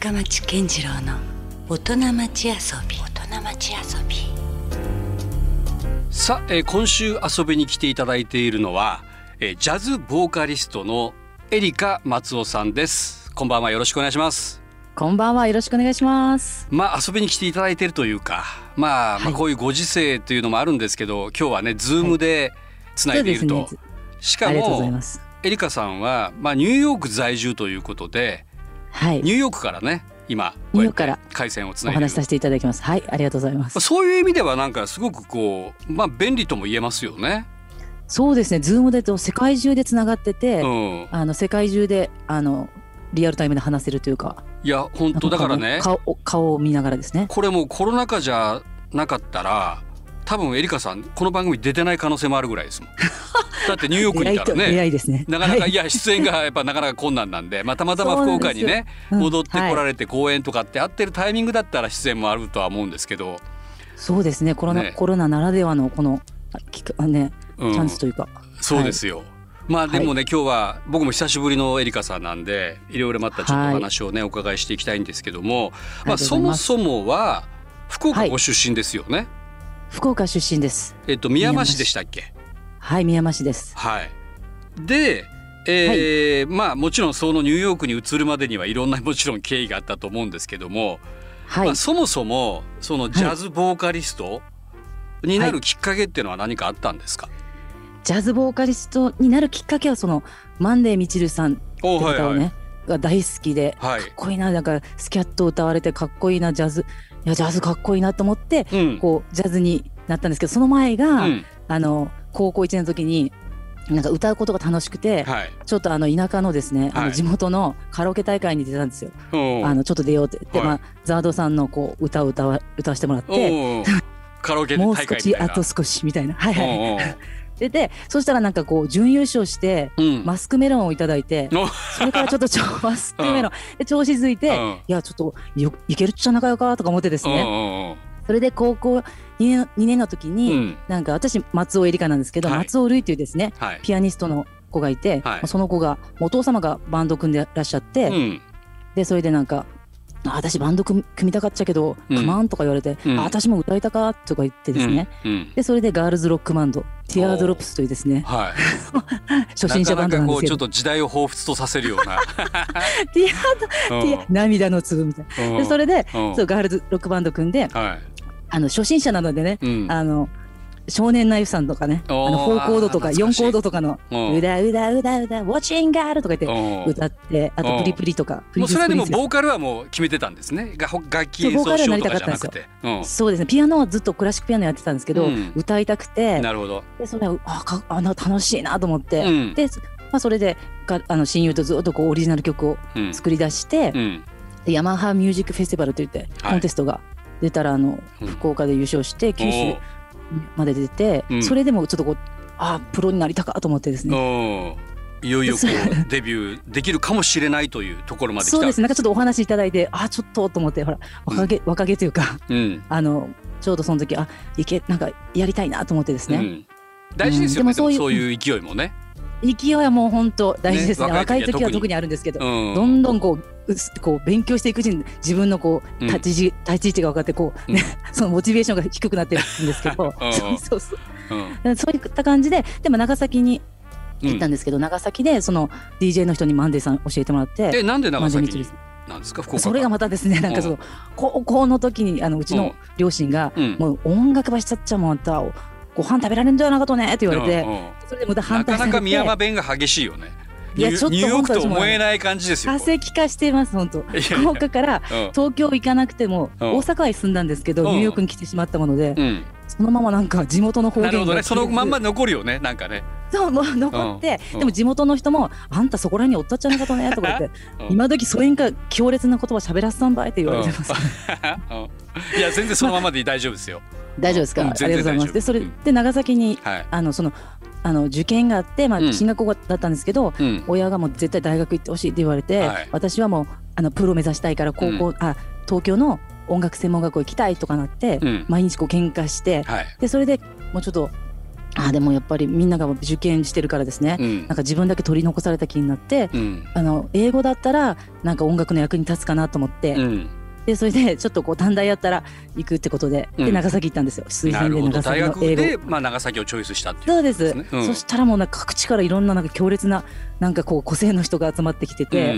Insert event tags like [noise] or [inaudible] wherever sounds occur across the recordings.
深町健次郎の大人町遊び。大人町遊び。さあ、えー今週遊びに来ていただいているのは、えージャズボーカリストのエリカ松尾さんです。こんばんはよろしくお願いします。こんばんは。よろしくお願いします。まあ遊びに来ていただいているというかまあ、まあはいこういうご時世というのもあるんですけど今日はねズームでつないでいると、そうですね。しかありがとうございもます。エリカさんは、まあ、ニューヨーク在住ということではい。ニューヨークからね今ニューヨークから回線をつおないでいる話しさせていただきます。はい。ありがとうございます。そういう意味ではなんかすごくこうまあ便利とも言えますよね。そうですね。ズームでと世界中でつながってて、うん、あの世界中であのリアルタイムで話せるというか。いや本当だからね顔顔を見ながらですね。これもうコロナ禍じゃなかったら多分エリカさんこの番組出てない可能性もあるぐらいですもん。[laughs] だってニューヨークにいたら出会いね。ですね。なかなか、はいい、や出演がやっぱなかなか困難なんで、まあ、たまたま福岡にねうん戻ってこらはいれて公演とかって会ってるタイミングだったら出演もあるとは思うんですけど、そうですね。コロナ、ねコロナならではのこのあきかあねうんチャンスというか。そうですよ。まあでもね、今日は僕も久しぶりのエリカさんなんでいろいろまたちょっと話をね、お伺いしていきたいんですけども、あまあ、そもそもは福岡はいご出身ですよね。福岡出身です。えっと宮間市でしたっけ？はい。宮間市です。はい。で、えーまあもちろんそのニューヨークに移るまでにはいろんなもちろん経緯があったと思うんですけども、はい。まあ、そもそもそのジャズボーカリストになるきっかけっていうのは何かあったんですか、ジャズボーカリストになるきっかけはそのマンデーみちるさんって方をね、はい。が大好きで、はい。かっこいいななんかスキャットを歌われてかっこいいなジャズいやジャズかっこいいなと思ってうん。こうジャズになったんですけどその前が、うん。あの高校1年の時になんか歌うことが楽しくて、はい。ちょっとあの田舎のですね、あはい。の地元のカラオケ大会に出たんですよ。うん。あのちょっと出ようって。言って、はい。まあ、ザードさんのこう歌を歌わ歌わせてもらって。カラオケもう少したあと少しみたいな。はいはい、ででそしたらなんかこう準優勝してうん。マスクメロンをいただいて、お。それからちょっとちょマスクメロン。[laughs] で調子づいて、うん。いやちょっとよいけるっちゃ仲良かとか思ってですね、ね。それで高校2年 ,2 年の時うに、ん。なんか私松尾エリカなんですけど、はい。松尾瑠衣というですねはい。ピアニストの子がいて、はい。まあその子がお父様がバンド組んでらっしゃって、うん。でそれでなんか「あ私バンド組組みたかっちゃけど、うん。組まん」とか言われて「うんあ私も歌いたか」とか言ってですね、うん。うん。でそれでガールズロックバンドティアードロップスというですね。はい。[laughs] 初心者バンドなんですけど。なかなかこうちょっと時代を彷彿とさせるような。[laughs] ティアードティア涙の粒みたいな。うん。でそれで、うん。そうガールズロックバンド組んではあの初心者なのでね、あの少年ナイフさんとかねあの4コードとか4あー懐かしい。コードとかのうだうだうだうだ Watchin' Girl とか言ってうん。歌ってあうん。とプリプリとかもうそれはでもボーカルはもう決めてたんですね。が楽器演奏しなりたかったんですよ。じゃなくて。うん。そうですね。ピアノはずっとクラシックピアノやってたんですけど、うん。歌いたくて。なるほど。でそれはあかあなんか楽しいなと思って、うん。で、まあ、それでがあの親友とずっとこうオリジナル曲をうん。作り出して、ヤマハミュージックフェスティバルといってはい。コンテストが出たらあの、うん。福岡で優勝して九州まで出て、うん。それでもちょっとこうあプロになりたかと思ってですね。うん。いよいよこう [laughs] デビューできるかもしれないというところまで来た。そうです。なんかちょっとお話いただいてあちょっとと思ってほら若気,、若気というかうん。[laughs] あのちょうどその時あいけなんかやりたいなと思ってですね、うん。大事ですよね。そういうそういう勢いもね。勢いはもう本当大事ですね。ね若い時は特にあるんですけど、うん。どんどんこうこう勉強していくうちに自分のこううん。立ち位置,、立ち位置が分かってこう、ね [laughs] そのモチベーションが低くなってるんですけど。[laughs] うんそうそうそう。うん。そういった感じででも長崎に行ったんで。ですけど、長崎でその DJ の人にマンデーさん教えてもらってえなんで長崎に？なんですか？それがまたですねなんかその高校の時にあのうちうん。の両親がうん。もう音楽ばしちゃっちゃもんあったらご飯食べられんじゃなかとねって言われて、うんうん。それでまたな反対されて。かなか宮間弁が激しいよね。いやちょっとニューヨークと思えない感じですよ。化石化してます本当。福岡からうん。東京行かなくてもうん。大阪に住んだんですけどうん。ニューヨークに来てしまったものでうん。そのままなんか地元の方言がね。そのまんま残るよね。なんかね。そうもう残ってうん。でも地元の人も「あんたそこらにおったっちゃなかとね」とか言ってうん。今時それんか強烈な言葉喋らせたんばいって言われてます。うん。いや全然そのままで大丈夫ですよ。[laughs] 大丈夫ですか？うん。ありがとうございます。でそれうん。で長崎にはい。あのそのあの受験があってまうん。あ進学校だったんですけどうん。親がもう絶対大学行ってほしいって言われて、はい。私はもうあのプロ目指したいから高校、あ東京の音楽専門学校行きたいとかなって、うん。毎日こう喧嘩してはい。でそれでもうちょっとあでもやっぱりみんなが受験してるからですね、うん。なんか自分だけ取り残された気になって、うん。あの英語だったらなんか音楽の役に立つかなと思って、うんでそれでちょっとこう短大やったら行くってことででうん。長崎行ったんですよ。推なるほど。薦で長崎の英語。で、まあ、長崎をチョイスしたっていうそうです、ね。うん。そしたらもうなんか各地からいろんななんか強烈ななんかこう個性の人が集まってきてて、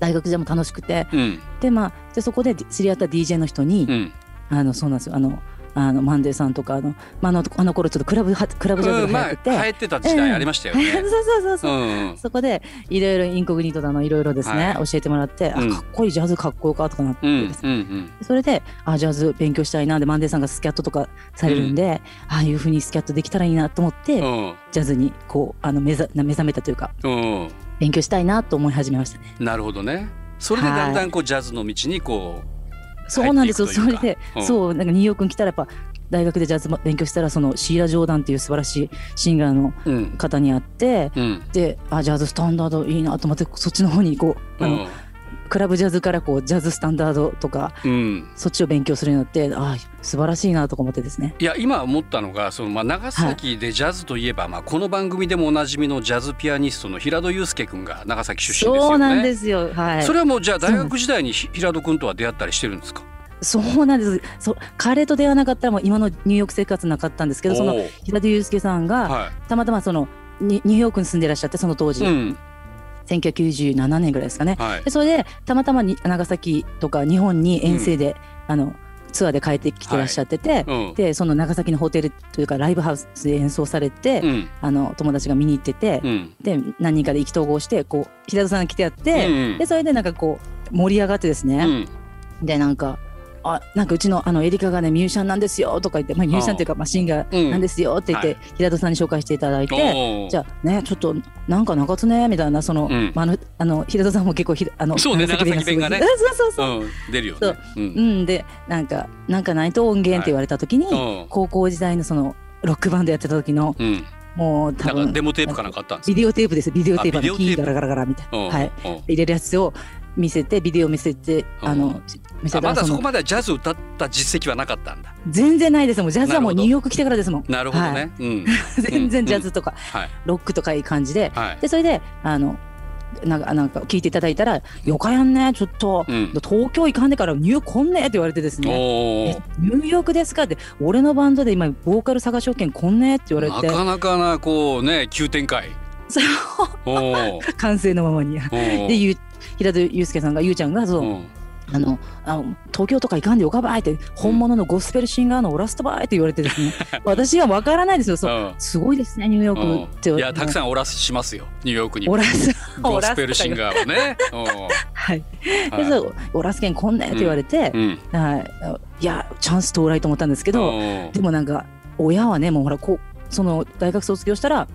大学時代も楽しくて。うん。うんでまあでそこで知り合った DJ の人に、うん。あのそうなんですよ。あのあのマンデーさんとかあの,、まあ、あのあの頃ちょっとクラブはクラブジャズうんまあが流行ってて、流行ってた時代ありましたよ [laughs] そうね。そうそうそう、うん。そこでいろいろインコグニートだのいろいろですね、はい。教えてもらって、うん。あかっこいいジャズかっこよかとかなってうんですね、うんうん。それであジャズ勉強したいなでマンデーさんがスキャットとかされるんで、ああいうふうにスキャットできたらいいなと思って、うん。ジャズにこうあの目ざ目覚めたというかうん。勉強したいなと思い始めましたね。なるほどね。それでだんだんこうジャズの道にこそうなんですよ。それで、うん。そうなんかニューヨークに来たらやっぱ大学でジャズ勉強したらそのシーラ・ジョーダンっていう素晴らしいシンガーのう、うん。方に会って、うん。であジャズスタンダードいいなと思ってそっちの方にこうあの、クラブジャズからこうジャズスタンダードとかうん、そっちを勉強するようになってあ素晴らしいなとか思ってですね。いや今思ったのがその、まあ、長崎でジャズといえば、まあ、この番組でもおなじみのジャズピアニストの平戸祐介君が長崎出身ですよね。そうなんですよ。はい。それはもうじゃあ大学時代にひ平戸君とは出会ったりしてるんですか？そうなんです。そう彼と出会わなかったらもう今のニューヨーク生活なかったんですけど、その平田祐介さんがはたまたまそのニニューヨークに住んでいらっしゃってその当い、時、うん1997年ぐらいですかね。はい。でそれでたまたまに長崎とか日本に遠征で、あのツアーで帰ってきてらっしゃってて、うん。でその長崎のホテルというかライブハウスで演奏されて、うん。あの友達が見に行ってて、うん。で何人かで意気投合してこう平田さんが来てやって、うんでそれでなんかこう盛り上がってですうね、ん。でなんか。あなんかうちのあのエリカがねミュージシャンなんですよとか言って、まあ、ミュージシャンっていうか、まあ、シンガーなんですよって言って、は平田さんに紹介していただいて、じゃあねちょっとなんか中津ねみたいなその、うん。まあ、あのあの平田さんも結構ひあのそうね長崎弁がね。そうそうそう、う。ん、出るよね。そう。うん。うんでなんかなんかないと音源って言われた時に、うん。高校時代のそのロックバンドやってた時のうん、もう多分デモテープかなんかあったんですビデオテープです。ビデオテープ。のキーガラガラガラみたいな、うんはい。うん。入れるやつを見せてビデオ見せてあのうん見せた。まだそこまではジャズ歌った実績はなかったんだ。全然ないですもん。ジャズはもうニューヨーク来てからですもん。なるほどはね。[laughs] 全然ジャズとかはい。ロックとかいい感じで。はい。でそれであのなんかなんか聞いていただいたら「よかやんねちょっと、うん。東京行かんでからニュー来んね」って言われてですね。ニューヨークですか？って俺のバンドで今ボーカル探し証券こんねって言われて。なかなかなこうね急展開。そう。おお。[laughs] 完成のままに。でゆう平田祐介さんがゆうちゃんがそう、うんあのあの東京とか行かんでよかばいって本物のゴスペルシンガーのオラストバイって言われてですね。[laughs] 私は分からないですよ。そう。うん。すごいですねニューヨークって。うん。いやたくんさんオラスしますよ。ニューヨークに。もオラスゴスペルシンガーはね。はい、うんでそうオラス券こんねって言われて、うん。はい、いやチャンス到来と思ったんですけど、うん。でもなんか親はねもうほらこうその大学卒業したら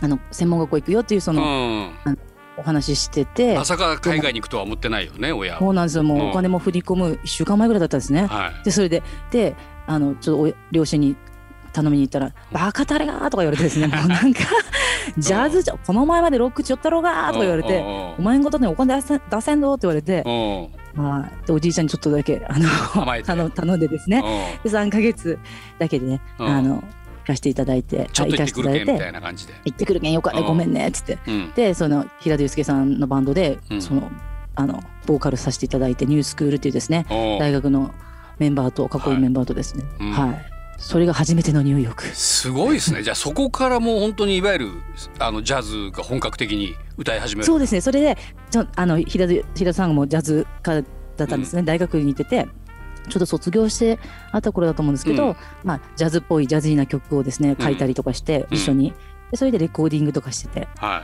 あの専門学校行くよっていうそのうん。お話ししてて、まさか海外に行くとは思ってないよね親は。そうなんですよもうお金も振り込む1週間前ぐらいだったんですね。はい。でそれでであのちょっとお両親に頼みに行ったら「バカタレが!」とか言われてですねもうなんか「[laughs] ジャズじゃこの前までロックちよったろうが!」とか言われて「お前んことにお金出せ出せんぞ」って言われて。はいでおじいちゃんにちょっとだけあの頼頼んでですねで3か月だけでねうんあの行かせていただいてちょっと行ってくるけんみたいただいていな感じで。行ってくるけんよかうん。ごめんねっつって。うん。でその平田祐介さんのバンドで、うん。そのあのボーカルさせていただいてニュースクールっていうですね大学のメンバーとかっこいいメンバーとですね。うん。はい、それが初めてのニューヨーク。すごいですね。じゃあそこからもう本当にいわゆるあのジャズが本格的に歌い始める。そうですね。それでちょあの平田平田さんもジャズ家だったんですね、大学に行っててちょっと卒業してあった頃だと思うんですけど、うん。まあ、ジャズっぽいジャズィーな曲をですね書いたりとかして、うん。一緒に。でそれでレコーディングとかしてて、は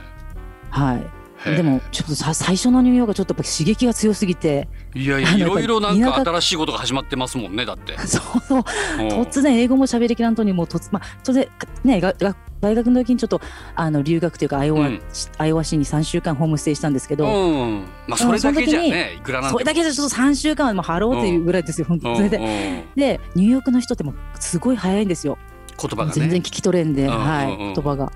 はい。い。でもちょっとさ最初のニューヨークはちょっとやっぱ刺激が強すぎて。いやいやいろいろなんか新しいことが始まってますもんねだって。[laughs] そうそう。うん突然英語も喋りきらんとにもう突まあ当然ねがが大学の時にちょっとあの留学というかアイオワ、うんアイオワ市に3週間ホームステイしたんですけど、うん。まあそれだけじゃねいくらなんでも。それだけでちょっと3週間はもうハローっていうぐらいですよ、本当うん。それでうん。でニューヨークの人ってもうすごい早いんですよ、言葉がね。全然聞き取れんで、はい、言葉が。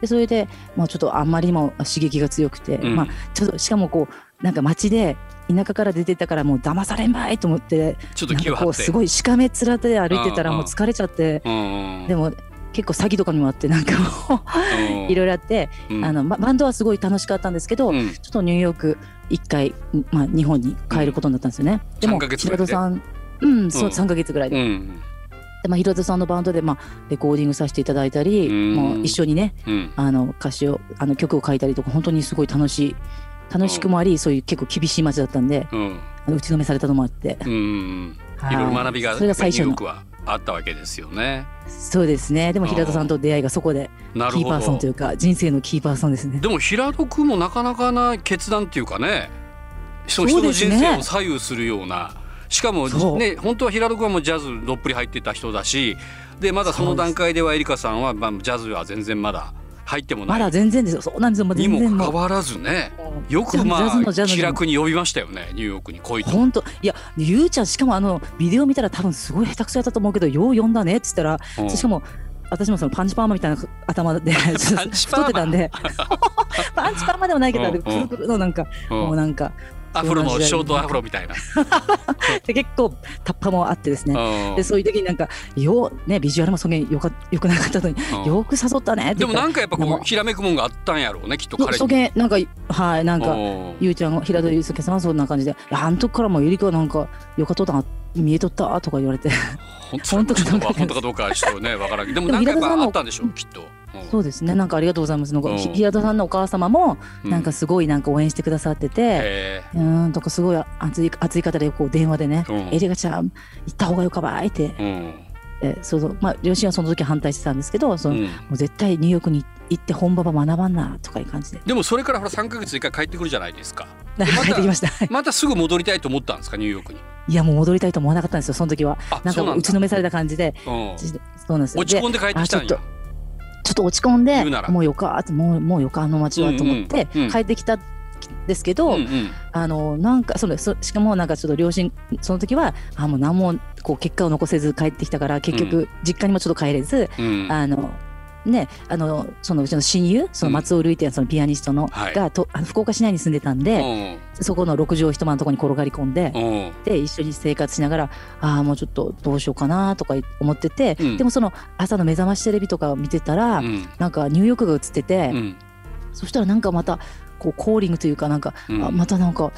でそれで、まあ、ちょっとあんまりにも刺激が強くて、うん。まあ、ちょっとしかもこうなんか街で田舎から出てたからもう騙されんばいと思ってちょっと気を張って。すごいしかめ面で歩いてたらもう疲れちゃって、でも結構詐欺とかにもあってなんかもういろいろあって、うん。あのまバンドはすごい楽しかったんですけど、うん。ちょっとニューヨーク一回、まあ、日本に帰ることになったんですよね。でも3ヶ月ぐらいで。平戸さんうん、そううん。3ヶ月ぐらいで,、うん。でまあ、平戸さんのバンドで、まあ、レコーディングさせていただいたり、うん。もう一緒にねうん。あの歌詞をあの曲を書いたりとか本当にすごい楽しい楽しくもあり、そういう結構厳しい街だったんでうん。あの打ちのめされたのもあって、い。ろいろ学びがそれが最初の。ニューヨークはあったわけですよね。そうですねでも平戸さんと出会いがそこでキーパーソンといど。うか人生のキーパーソンですね。でも平戸君もなかなかな決断っていうかね人人の人生を左右するようなしかもね本当は平戸君はもうジャズどっぷり入ってた人だしでまだその段階ではエリカさんはまあジャズは全然まだ入ってもまだ全然ですよ。そうなんですよ。もうに全然もかかわらずね。よくまあ気楽に呼びましたよね。ニューヨークに来いと。本当。いやゆうちゃんしかもあのビデオ見たら多分すごい下手くそやったと思うけどよう読んだねって言ったら、うん。しかも私もそのパンチパーマみたいな頭で太ってたんでパンチパーマ？でもないけど、くるくるのなんか、うんもうなんかアフロのショートアフロみたいな。[laughs] で結構タッパもあってですね、うん。でそういう時になんかようねビジュアルもそげんよか [laughs] よくなかったのに、うん。よく誘ったねってでもなんかやっぱこうひらめくもんがあったんやろうねきっと彼そに。げんなんかはいなんかうん。ゆうちゃん平戸祐介さんはそんな感じで「いやあの時からもうゆりかなんかよかっとったな見えとった」とか言われて。本本当かどうか本当かどうかはちょっとねわからん。けどでもなんかやっぱあったんでしょう [laughs] きっと。うん。そうですね。なんかありがとうございます。なんか平戸さんのお母様もうん。なんかすごいなんか応援してくださってて、へうーんとかすごい熱い熱い方でこう電話でねうん「エリカちゃん行った方がよかばい」って、えそうそう。まあ両親はその時反対してたんですけどその、うん。もう絶対ニューヨークに行って本場は学ばんなとかいう感じで。でもそれからほら3ヶ月一回帰ってくるじゃないですか。ま [laughs] た帰ってきました。またすぐ戻りたいと思ったんですかニューヨークに？いやもう戻りたいと思わなかったんですよその時は。あなんか打ちのめされた感じで。うん。そうなんです落ち込んで帰ってきたんや。あちょっ。と落ち込んでもうよかってもうもうよかあの街はと思って帰ってきたんですけど、うんうん。あのなんかそのそしかもなんかちょっと両親その時はあもう何もこう結果を残せず帰ってきたから結う局実家にもちょっと帰れず、うん。あのねあのそのうちの親友その松尾瑠衣っていうそのピアニストの、はい。がとあの福岡市内に住んでたんで、そこの6畳一間のところに転がり込んで、で一緒に生活しながらああもうちょっとどうしようかなとか思ってて、うん。でもその朝の目覚ましテレビとかを見てたら、うん。なんかニューヨークが映ってて、うん。そしたらなんかまたこうコーリングというかなんか、うん。あまたなんか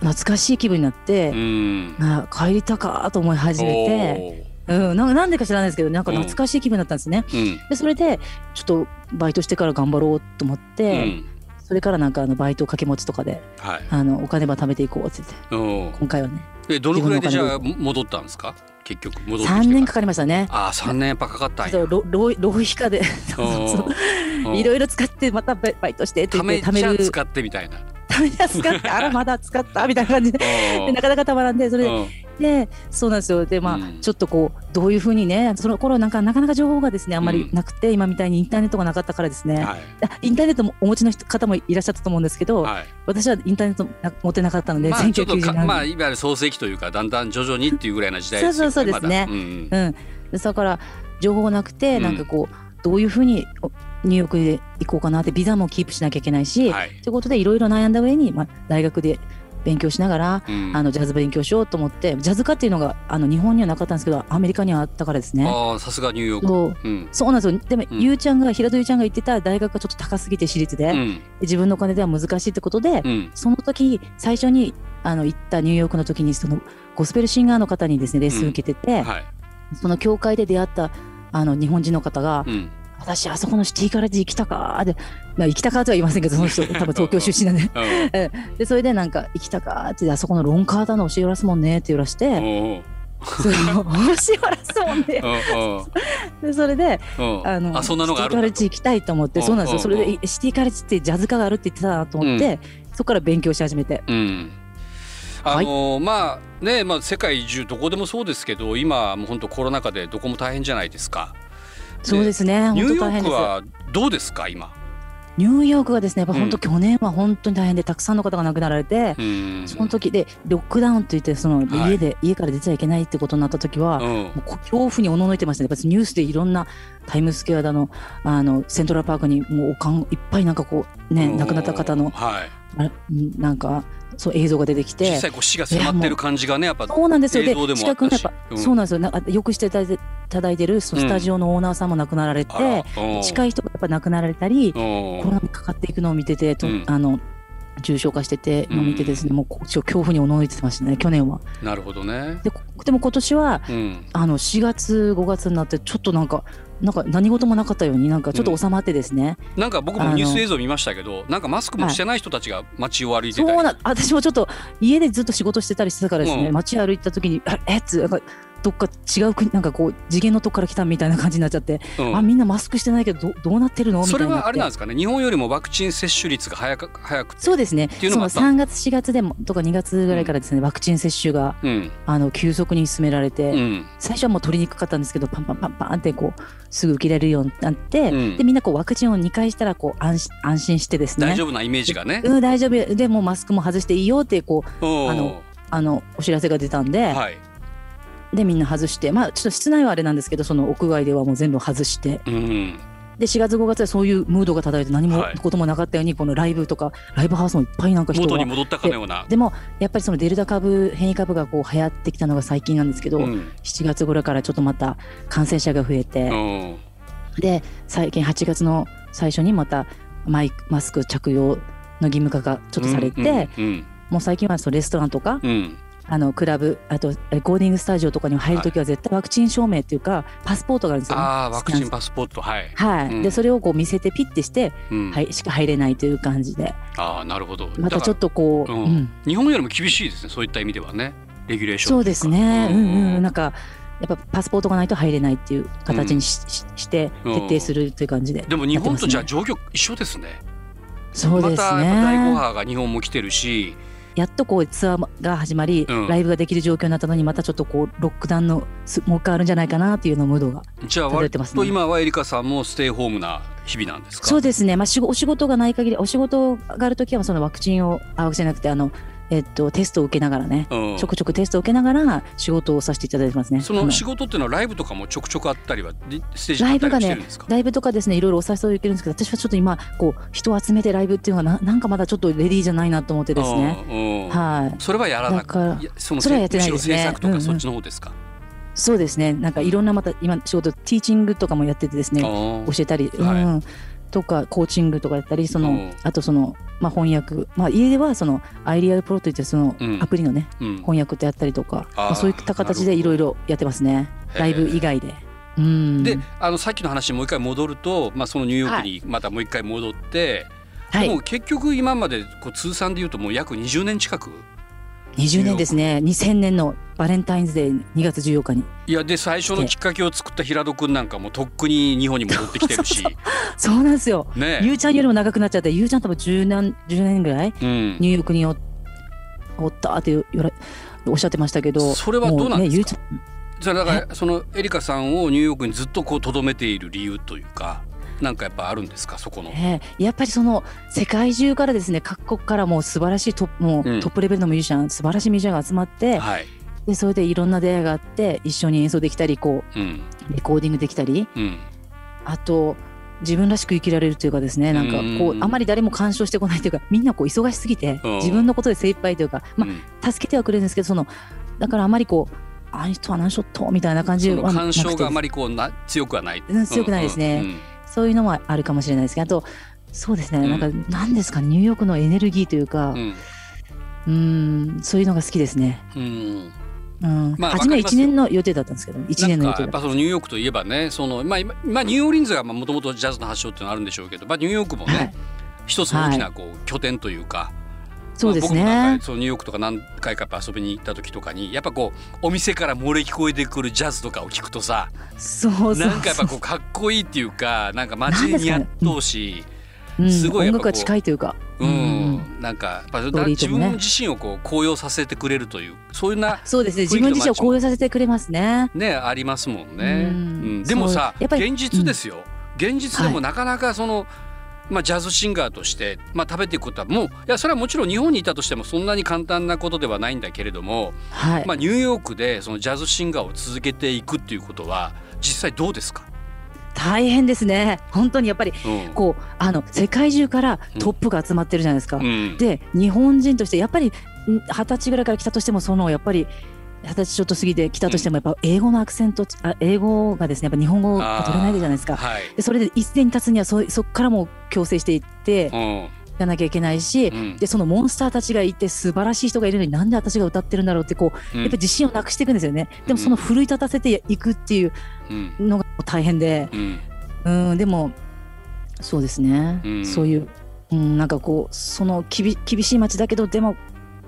懐かしい気分になって、うん。あ帰りたかと思い始めて、うん、なんかなんでか知らないですけどなんか懐かしい気分だったんですね。うん。でそれでちょっとバイトしてから頑張ろうと思っうて、ん。それからなんかあのバイト掛け持ちとかではい。あのお金ば貯めていこうって言ってうん今回はね。でどのくらいでじゃあ自戻ったんですか？結局戻ってきて3年かかりましたね。ああ3年やっぱかかったんや。そう浪費家で。[laughs] そうそうそう。うんいろいろ使ってまたバイトしてってため貯める。使ってみたいな使ってあらまだ使った？みたいな感じで。でなかなかたまらんでそれでうん。でそうなんですよ。でまあ、うん。ちょっとこうどういうふうにねその頃なんかなかなか情報がですねあんまりなくて、今みたいにインターネットがなかったからですね、はい。あインターネットもお持ちの人方もいらっしゃったと思うんですけど、はい。私はインターネットな持ってなかったので、まあちょっと1990年、かまあいわゆる創世記というかだんだん徐々にっていうぐらいの時代ですよね。そうそうそうですね。まだうんうん。だから情報がなくて、うん。なんかこうどういうふうにおニューヨークで行こうかなってビザもキープしなきゃいけないし、はい。ということでいろいろ悩んだ上に、まあ、大学で勉強しながら、うん。あのジャズ勉強しようと思ってジャズ科っていうのがあの日本にはなかったんですけどアメリカにはあったからですね。ああさすがニューヨーク。そう。うん。そうなんですよ。でも、うん。ゆうちゃんが平戸ゆうちゃんが言ってた大学がちょっと高すぎて私立で、自分のお金では難しいってことで、うん。その時最初にあの行ったニューヨークの時にそのゴスペルシンガーの方にですねレッスン受けてて、はい。その教会で出会ったあの日本人の方が、うん私あそこのシティカレッジ行きたかで、まあ、行きたかとは言いませんけど [laughs] その人多分東京出身なんで。うん。[laughs] でそれでなんか行きたかってあそこのロンカータの教えらすもんねって言わらしてそう。教えらすもんね [laughs] でそれであのあそんなのがあシティカレッるんだジ行きたいと思ってうんそうなんですよ。それうんでシティカレッジってジャズ科があるって言ってたなと思って、そこから勉強し始めて。うん。あのまあねまあ世界中どこでもそうですけど今もう本当コロナ禍でどこも大変じゃないですかそうですね。ニューヨ本当大変です。ークはどうですか今？ニューヨークがですねやっぱ本当うん去年は本当に大変でたくさんの方が亡くなられて、うん。その時でロックダウンといってそのはい。家で、家から出ちゃいけないってことになった時は、うん。もうこ恐怖におののいてましたね。やっぱりニュースでいろんなタイムスクエアだの、あのセントラルパークにもうおかんいっぱいなんかこうね、亡くなった方のはい。なんかそう映像が出てきて。実際こう死が迫ってる感じがねやっぱそうなんですよ。で映像でもあ近くのやっぱ、うんそうなんですよ。なんかよくしていただいてただいてるそのスタジオのオーナーさんも亡くなられて、近いい人がやっぱ亡くなられたりコロナにかかっていくのを見てて、とうんあの重症化しててのを見てですね、もうこ恐怖におののいてましたね去年は。なるほどね。でこでも今年はうん。あの4月5月になってちょっとなんかなんか何事もなかったようになんかちょっと収まってですね、なんか僕もニュース映像見ましたけど、なんかマスクもしてない人たちが街を歩いてそうたり。な私もちょっと家でずっと仕事してたりしてたからですね、うん。街歩いた時にあえっつなんかどっか違う国なんかこう次元のとこから来たみたいな感じになっちゃって、うんあみんなマスクしてないけどどどうなってるの？みたそれいになってはあれなんですかね？日本よりもワクチン接種率が早く早くて。そうですねていうのそのもあった3月4月でもとか2月ぐらいからですね、ワクチン接種がうん。あの急速に進められて、うん。最初はもう取りにくかったんですけどパンパンパンパンってこうすぐ受けられるようになって、うんでみんなこうワクチンを2回したらこう安心安心してですね大丈夫なイメージがね。うん、大丈夫でもうマスクも外していいよってこううんあのあのお知らせが出たんで、はい。でみんな外してまあちょっと室内はあれなんですけどその屋外ではもう全部外してうん。で4月5月はそういうムードが漂って何もはいこともなかったようにこのライブとかライブハウスもいっぱいなんか人が元に戻ったかのような。でもやっぱりそのデルタ株変異株がこう流行ってきたのが最近なんですけど、うん。7月頃からちょっとまた感染者が増えて、うん。で最近8月の最初にまたマイクマスク着用の義務化がちょっとされて、うん。もう最近はそのレストランとかうん。うんあのクラブあとレコーディングスタジオとかに入るときは絶対ワクチン証明っていうかパスポートがあるんですよ、ね。ああ、ワクチンパスポート、はい。はい、うんでそれをこう見せてピッてして、うんはい、しか入れないという感じでああ、なるほど。またちょっとこう、うんうん日本よりも厳しいですね。そういった意味ではね。レギュレーションそうですね、うんうん、なんか。かやっぱパスポートがないと入れないっていう形にし,し、してうん徹底するという感じででも日本とじゃあ状況一緒ですね。そうですまた第5ね波が日本も来てるし、やっとこうツアーが始まり、うん。ライブができる状況になったのにまたちょっとこうロックダウンのすもう一回あるんじゃないかなっていうのムードがじゃあ割漂ってますね。と今はエリカさんもステイホームな日々なんですか？そうですね、まあ、お仕事がない限りお仕事があるときはそのワクチンをあワクチンじゃなくてあの、えっと、テストを受けながらね、うん。ちょくちょくテストを受けながら仕事をさせていただいてますね。その仕事っていうのはライブとかもちょくちょくあったりはリステージライブがね。ライブとかですねいろいろお誘い受けるんですけど私はちょっと今こう人を集めてライブっていうのがな [laughs] なんかまだちょっとレディーじゃないなと思ってですね。うんうん。はい。それはやらなくだからいやそのそれはやってないむですね。制作とうんうん。かそっちの方ですか？そうですね。なんかいろんなまた今仕事ティーチングとかもやっててですね教えたり、はい。うん、とかコーチングとかやったりその、うん。あとその、まあ、翻訳、まあ、家ではそのアイリアルプロといってそのうん。アプリのね、うん。翻訳とやったりとか、まあ、そういった形でいろいろやってますね。ライブ以外で。うん、であのさっきの話にもう一回戻ると、まあ、そのニューヨークにまたもう一回戻って、はい。でも結局今までこう通算でいうともう約20年近く20年ですね。2000年のバレンタインズデー2月14日に。いやで最初のきっかけを作った平戸君なんかもとっくに日本に戻ってきてるし。[laughs] そうなんですよ。ねゆうちゃんよりも長くなっちゃってゆうちゃん多分10年 ,10 年ぐらいうん、ニューヨークにおおったっておっしゃってましたけどそれはどうなんですか？もねゆうちゃんそれだからそのエリカさんをニューヨークにずっとこう留めている理由というかなんかやっぱあるんですか？そこの。ええ。やっぱりその世界中からですね各国からもう素晴らしいトップもううん。トップレベルのミュージシャン、素晴らしいミュージシャンが集まってはい、でそれでいろんな出会いがあって一緒に演奏できたりこうん。うレコーディングできたりうん。あと自分らしく生きられるというかですねなんかこうん。うあまり誰も干渉してこないというかみんなこう忙しすぎてうん。自分のことで精一杯というかまうん。あ助けてはくれるんですけどそのだからあまりこうあの人は何しょっとみたいな感じは干渉があまりこうな強くはない。うん強くないですね。うんうんそういうのもあるかもしれないですけどあとそうですね、うん。なんか何ですかニューヨークのエネルギーというかうん。うんそういうのが好きですね。うん。うん。まあ初めわかりますよ1年の予定だったんですけど1年の予定やっぱそのニューヨークといえばねその、まあ、今まあニューオーリンズがもともとジャズの発祥っていうのはあるんでしょうけど、まあ、ニューヨークもね、はい。一つの大きなこう拠点というか、そうですまあそのニューヨークとか何回か遊びに行った時とかにやっぱこうお店から漏れ聞こえてくるジャズとかを聞くとさそうなんかやっぱこうかっこいいっていうかなんか街に似合っとうし、うん。すごいやっぱこう音楽が近いというか。うん。なんか自分自身をこう高揚させてくれるというそういうなそうですね。自分自身を高揚させてくれますね。ねありますもんね。ううん。んでもさそう。やっぱり現実ですよ、現実でもはい。なかなかその、まあ、ジャズシンガーとして、まあ、食べていくことはもういやそれはもちろん日本にいたとしてもそんなに簡単なことではないんだけれども、はい、まあ、ニューヨークでそのジャズシンガーを続けていくっていうことは実際どうですか、大変ですね。本当にやっぱりうん。こうあの世界中からトップが集まってるじゃないですか。うん。で日本人としてやっぱりん二十歳ぐらいから来たとしてもそのやっぱり二十歳ちょっと過ぎて来たとしてもやっぱ英語のアクセントあ英語がですねやっぱ日本語が取れないじゃないですか。はい。でそれで一斉に立つにはそそこからも強制していってうん。やらなきゃいけないし、うんでそのモンスターたちがいて素晴らしい人がいるのになんで私が歌ってるんだろうってこううんやっぱ自信をなくしていくんですよね。でもその奮い立たせていくっていううん。のが大変で、うん。うんでもそうですね、うんそういう、うん、なんかこうそのきび厳しい街だけどでも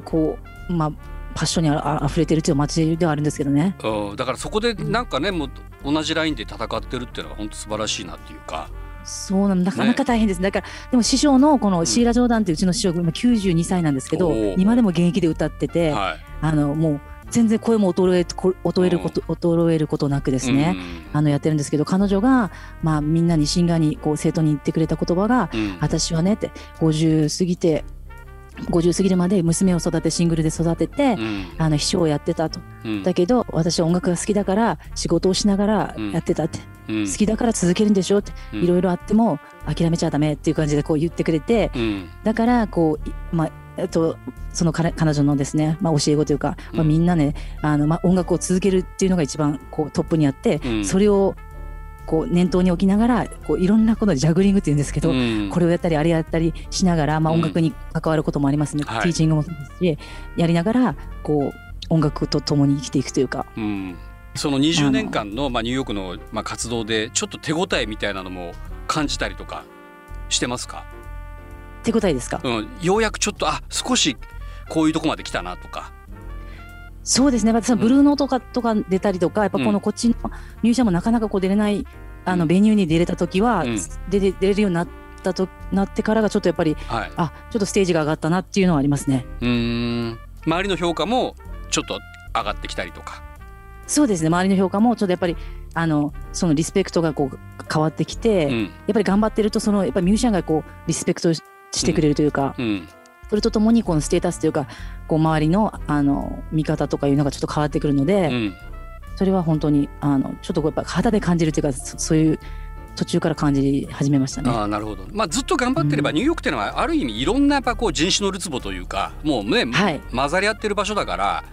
こうまあパッションにああ溢れてるっていう街ではあるんですけどね。うんだからそこでなんかねもう同じラインで戦ってるっていうのは本当素晴らしいなっていうか。そうなのなかなか大変です、だからでも師匠のこのシーラ・ジョーダンっていううちの師匠今92歳なんですけどおー今でも現役で歌ってて、はい。あのもう全然声も衰えこ衰えること衰えることなくですね、あのやってるんですけど彼女が、まあ、みんなにシンガーにこう生徒に言ってくれた言葉がうん。うん。私はねって50過ぎて50過ぎるまで娘を育てシングルで育てて、うん。あの秘書をやってたと。うん。だけど私は音楽が好きだから仕事をしながらやってたって、うん。好きだから続けるんでしょって。うん。いろいろあっても諦めちゃダメっていう感じでこう言ってくれて。うん。だからこういまあえっとその彼彼女のですね、まあ、教え子というか、まあ、うん。みんなねあの、まあ、音楽を続けるっていうのが一番こうトップにあって、うん。それをこう念頭に置きながらこういろんなことジャグリングっていうんですけど、うん。これをやったりあれやったりしながら、まあ、うん。音楽に関わることもありますね、はい。ティーチングもそうですしやりながらこう音楽と共に生きていくというか。うん、その20年間のまあニューヨークのまあ活動でちょっと手応えみたいなのも感じたりとかしてますか、手応えですか、うん、ようやくちょっとあ少しこういうとこまで来たなとか、そうですね。私はブルーノートかとか出たりとかやっぱこうん。のこっちのミュージシャンもなかなかこう出れないあうん。のベニューに出れた時は、うん。出れ出れるようになったとなってからがちょっとやっぱりはい、あちょっとステージが上がったなっていうのはありますね。うーん。周りの評価もちょっと上がってきたりとか。そうですね。周りの評価もちょっとやっぱりあのそのリスペクトがこう変わってきて、やうん。っぱり頑張ってるとそのやっぱりミュージシャンがこうリスペクトししてくれるというか、うんそれとともにこのステータスというかこう周りのあの見方とかいうのがちょっと変わってくるので、うんそれは本当にあのちょっとこうやっぱ肌で感じるというかそそういう途中から感じ始めましたね。ああなるほど、まあ、ずっと頑張ってれば、うんニューヨークっていうのはある意味いろんなやっぱこう人種のるつぼというかもうね、はい混ざり合ってる場所だから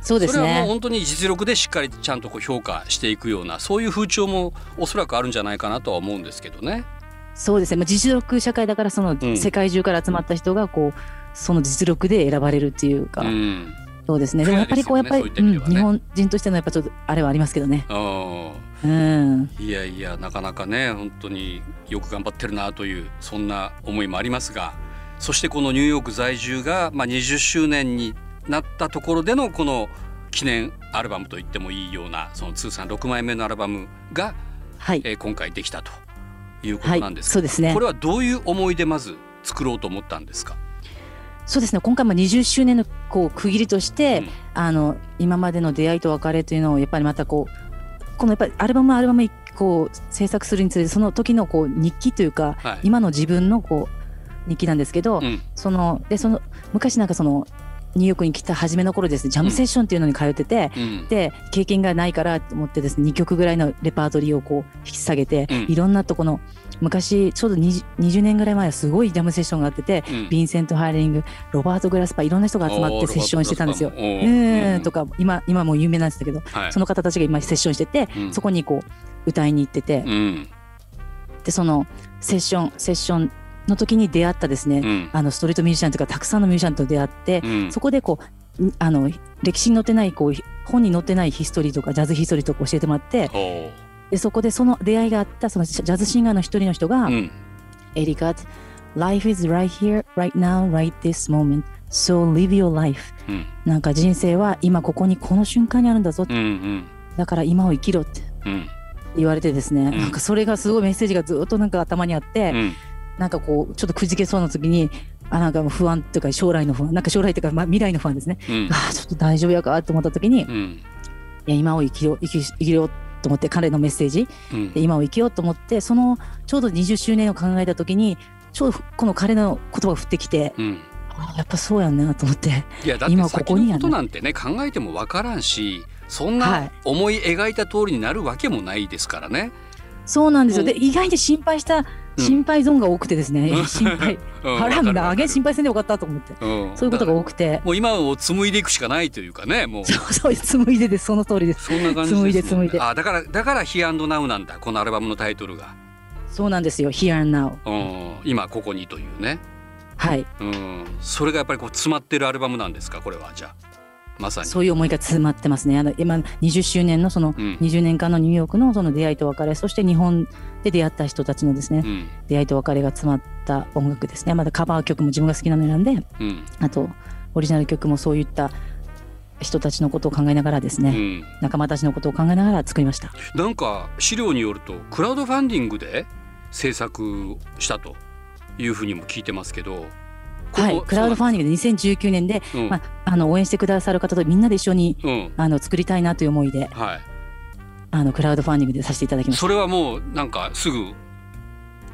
そうですそれはもうね。本当に実力でしっかりちゃんとこう評価していくようなそういう風潮もおそらくあるんじゃないかなとは思うんですけどね。そうですね。まあ実力社会だからそのうん世界中から集まった人がこうその実力で選ばれるっていうか、うんそうですね。でもやっぱりこうやっぱり、ねそうん日本人としてのやっぱちょっとあれはありますけどね。あうん。ーいやいやなかなかね本当によく頑張ってるなというそんな思いもありますがそしてこのニューヨーク在住が、まあ、20周年になったところでのこの記念アルバムと言ってもいいようなその通算6枚目のアルバムが、はい。えー今回できたというこはいとなんですけど、そうですねこれはどういう思いでまず作ろうと思ったんですか、そうですね。今回も20周年のこう区切りとして、うん。あの今までの出会いと別れというのをやっぱりまたこうこのやっぱりアルバムアルバムこう制作するにつれてその時のこう日記というか、はい。今の自分のこう日記なんですけど、うん。そのでその昔なんかそのニューヨークに来た初めの頃ですねジャムセッションっていうのに通ってて、うん。で経験がないからと思ってですね2曲ぐらいのレパートリーをこう引き下げて、うん。いろんなとこの昔ちょうど 20, 20年ぐらい前はすごいジャムセッションがあってて、うん。ヴィンセント・ハーリングロバート・グラスパーいろんな人が集まってセッションしてたんですよ。うん。とか今今もう有名なんですけど、はい。その方たちが今セッションしてて、うん。そこにこう歌いに行ってて、うん。でそのセッションセッションの時に出会ったですね、うん。あのストリートミュージシャンというかたくさんのミュージシャンと出会って、うん。そこでこうんあの歴史に載ってないこう本に載ってないヒストリーとかジャズヒストリーとか教えてもらってでそこでその出会いがあったそのジャズシンガーの一人の人が、うん。エリカ Life is right here, right now, right this moment. So live your life. うん。なんか人生は今ここにこの瞬間にあるんだぞ。うんうん。だから今を生きろってうん。言われてですね、ん。なんかそれがすごいメッセージがずっとなんか頭にあって、うんなんかこうちょっとくじけそうな時にあなんかもう不安というか将来の不安なんか将来というか、まあ、未来の不安ですね、うん。ああちょっと大丈夫やかと思った時に、いうん。や今を生きよう生き生きようと思って彼のメッセージ。うん。で今を生きようと思ってそのちょうど20周年を考えた時にちょうどこの彼の言葉が降ってきて、うん。あやっぱそうやんなと思っていやだって今こ先のことなんてね考えてもわからんしそんはない。思い描いた通りになるわけもないですからね。そうなんですよ。うん。で意外に心配したうん心配ゾーンが多くてですね、うん。[laughs] 心配。[laughs] うん。あらわかるあげん心配せんでよかったと思って。うん。そういうことが多くて。もう今を紡いでいくしかないというかねもう。そうそう紡いでです。その通りです。そんな感じね。紡いで紡いで。あだからだから「Here and Now」なんだこのアルバムのタイトルが、そうなんですよ Here and Now うん、今ここにというね、はい。うん、それがやっぱりこう詰まってるアルバムなんですかこれはじゃあまさに。そういう思いが詰まってますね。あの今20周年のそのうん。20年間のニューヨークのその出会いと別れそして日本で出会った人たちのですねうん。出会いと別れが詰まった音楽ですね。まだカバー曲も自分が好きなの選んでうん。あとオリジナル曲もそういった人たちのことを考えながらですね、うん、仲間たちのことを考えながら作りました。なんか資料によるとクラウドファンディングで制作したというふうにも聞いてますけどはいクラウドファンデディングで2019年で、ィングまあ、あの応援してくださる方とみんなで一緒にうん、うんあの作りたいなという思いではい。あのクラウドファンディングでさせていただきました。それはもうなんかすぐ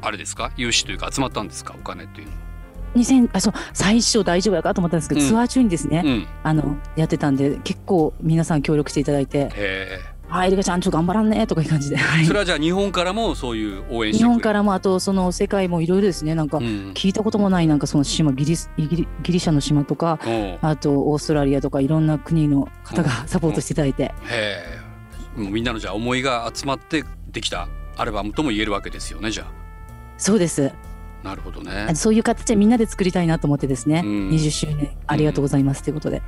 あれですか？融資というか集まったんですか？お金っていうのは。2000あそう最初大丈夫やかと思ったんですけど、うん。ツアー中にですね、うん。あのやってたんで結構皆さん協力していただいて。へえ「はいエリカちゃんちょっと頑張らんね」とかいう感じで、はい。それはじゃあ日本からもそういう応援日本からもあとその世界もいろいろですね。なんかうん。聞いたこともないなんかその島ギリスギリギリシャの島とかあとオーストラリアとかいろんな国の方がサポートしていただいて、へえ。もうみんなのじゃあ思いが集まってできたアルバムとも言えるわけですよねじゃそうです。あなるほどね。あそういう形でみんなで作りたいなと思ってですね、うん。20周年ありがとうございますということで、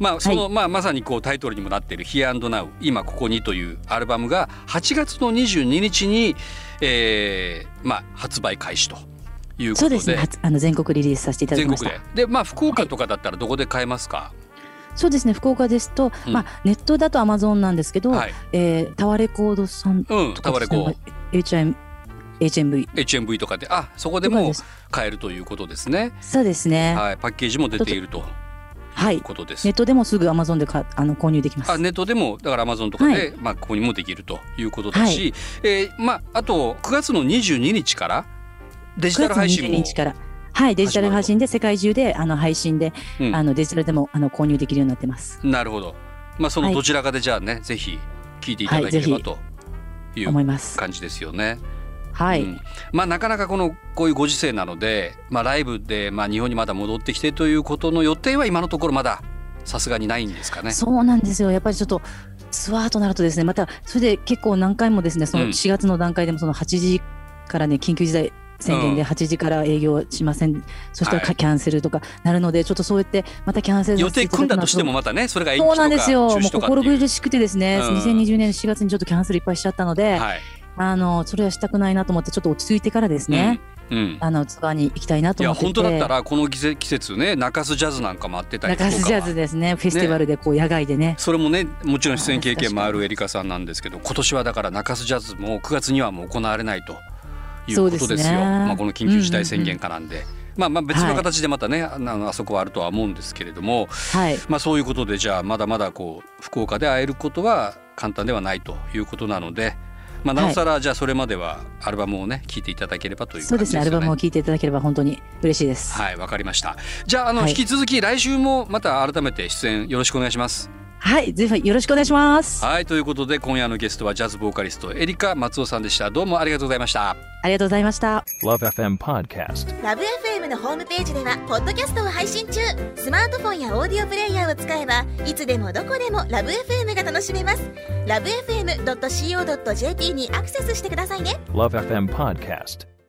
まあその、まあまさにこうタイトルにもなっている「Here and Now 今ここに」というアルバムが8月の22日に、えーまあ、発売開始ということで。そうですね。初あの全国リリースさせていただきました。全国で。でまあ福岡とかだったらどこで買えますか、そうですね。福岡ですと、うん。まあ、ネットだとアマゾンなんですけど、はい。えータワレコードさんうんとタワレコ。HM HMV HMV とかで。あそこでも買えるということですね。そうですね。はい。パッケージも出ていると。はい。いうことです。ネットでもすぐアマゾンでかあの購入できます。あネットでもだからアマゾンとかで、はい。まあここにもできるということだし、はえーまああと9月の22日からデジ9タル配信22も日から。はいデジタル配信で世界中であの配信で、うん。あのデジタルでもあの購入できるようになってます。なるほど。まあそのはい。どちらかでじゃあね、ぜひ聞いていただければはいという思います。感じですよね。はい、うん。まあなかなかこのこういうご時世なので、まあライブでまあ日本にまだ戻ってきてということの予定は今のところまださすがにないんですかね。そうなんですよ。やっぱりちょっとツアーとなるとですねまたそれで結構何回もですねそのうん4月の段階でもその8時からね緊急事態宣言でうん。8時から営業しません、そしたらはい。キャンセルとかなるのでちょっとそうやってまたキャンセル予定組んだとしてもいまたね、それが延期とかそうなんですよ。もう。心苦しくてですね、うん。2020年4月にちょっとキャンセルいっぱいしちゃったので、はい。あのそれはしたくないなと思ってちょっと落ち着いてからですね、うん。うん。あのツアーに行きたいなといや思ってて。本当だったらこの季節季節ね中洲ジャズなんかもあってたりとか。中洲ジャズですね。フェスティバルでこう野外でね。それもねもちろん出演経験もあるエリカさんなんですけど今年はだから中洲ジャズも9月にはもう行われないということですよ。すね。まあ、この緊急事態宣言下なんで、まあ、まあ別のはい形でまたね、あのあそこはあるとは思うんですけれども、はい。まあ、そういうことでじゃあまだまだこう福岡で会えることは簡単ではないということなので、まあ、なおさらじゃあそれまではアルバムをね聴いていただければというそうですね。アルバムを聴いていただければ本当に嬉しいです。はいわかりました。じゃああの、はい。引き続き来週もまた改めて出演よろしくお願いしますはいぜひよろしくお願いします。はいということで今夜のゲストはジャズボーカリストエリカ松尾さんでした。どうもありがとうございました。ありがとうございました。Love FM Podcast. ラブ f m のホームページではポッドキャストを配信中。スマートフォンやオーディオプレイヤーを使えばいつでもどこでもラブ f m が楽しめます。ラブ FM.co.jp にアクセスしてくださいね。Love FM Podcast.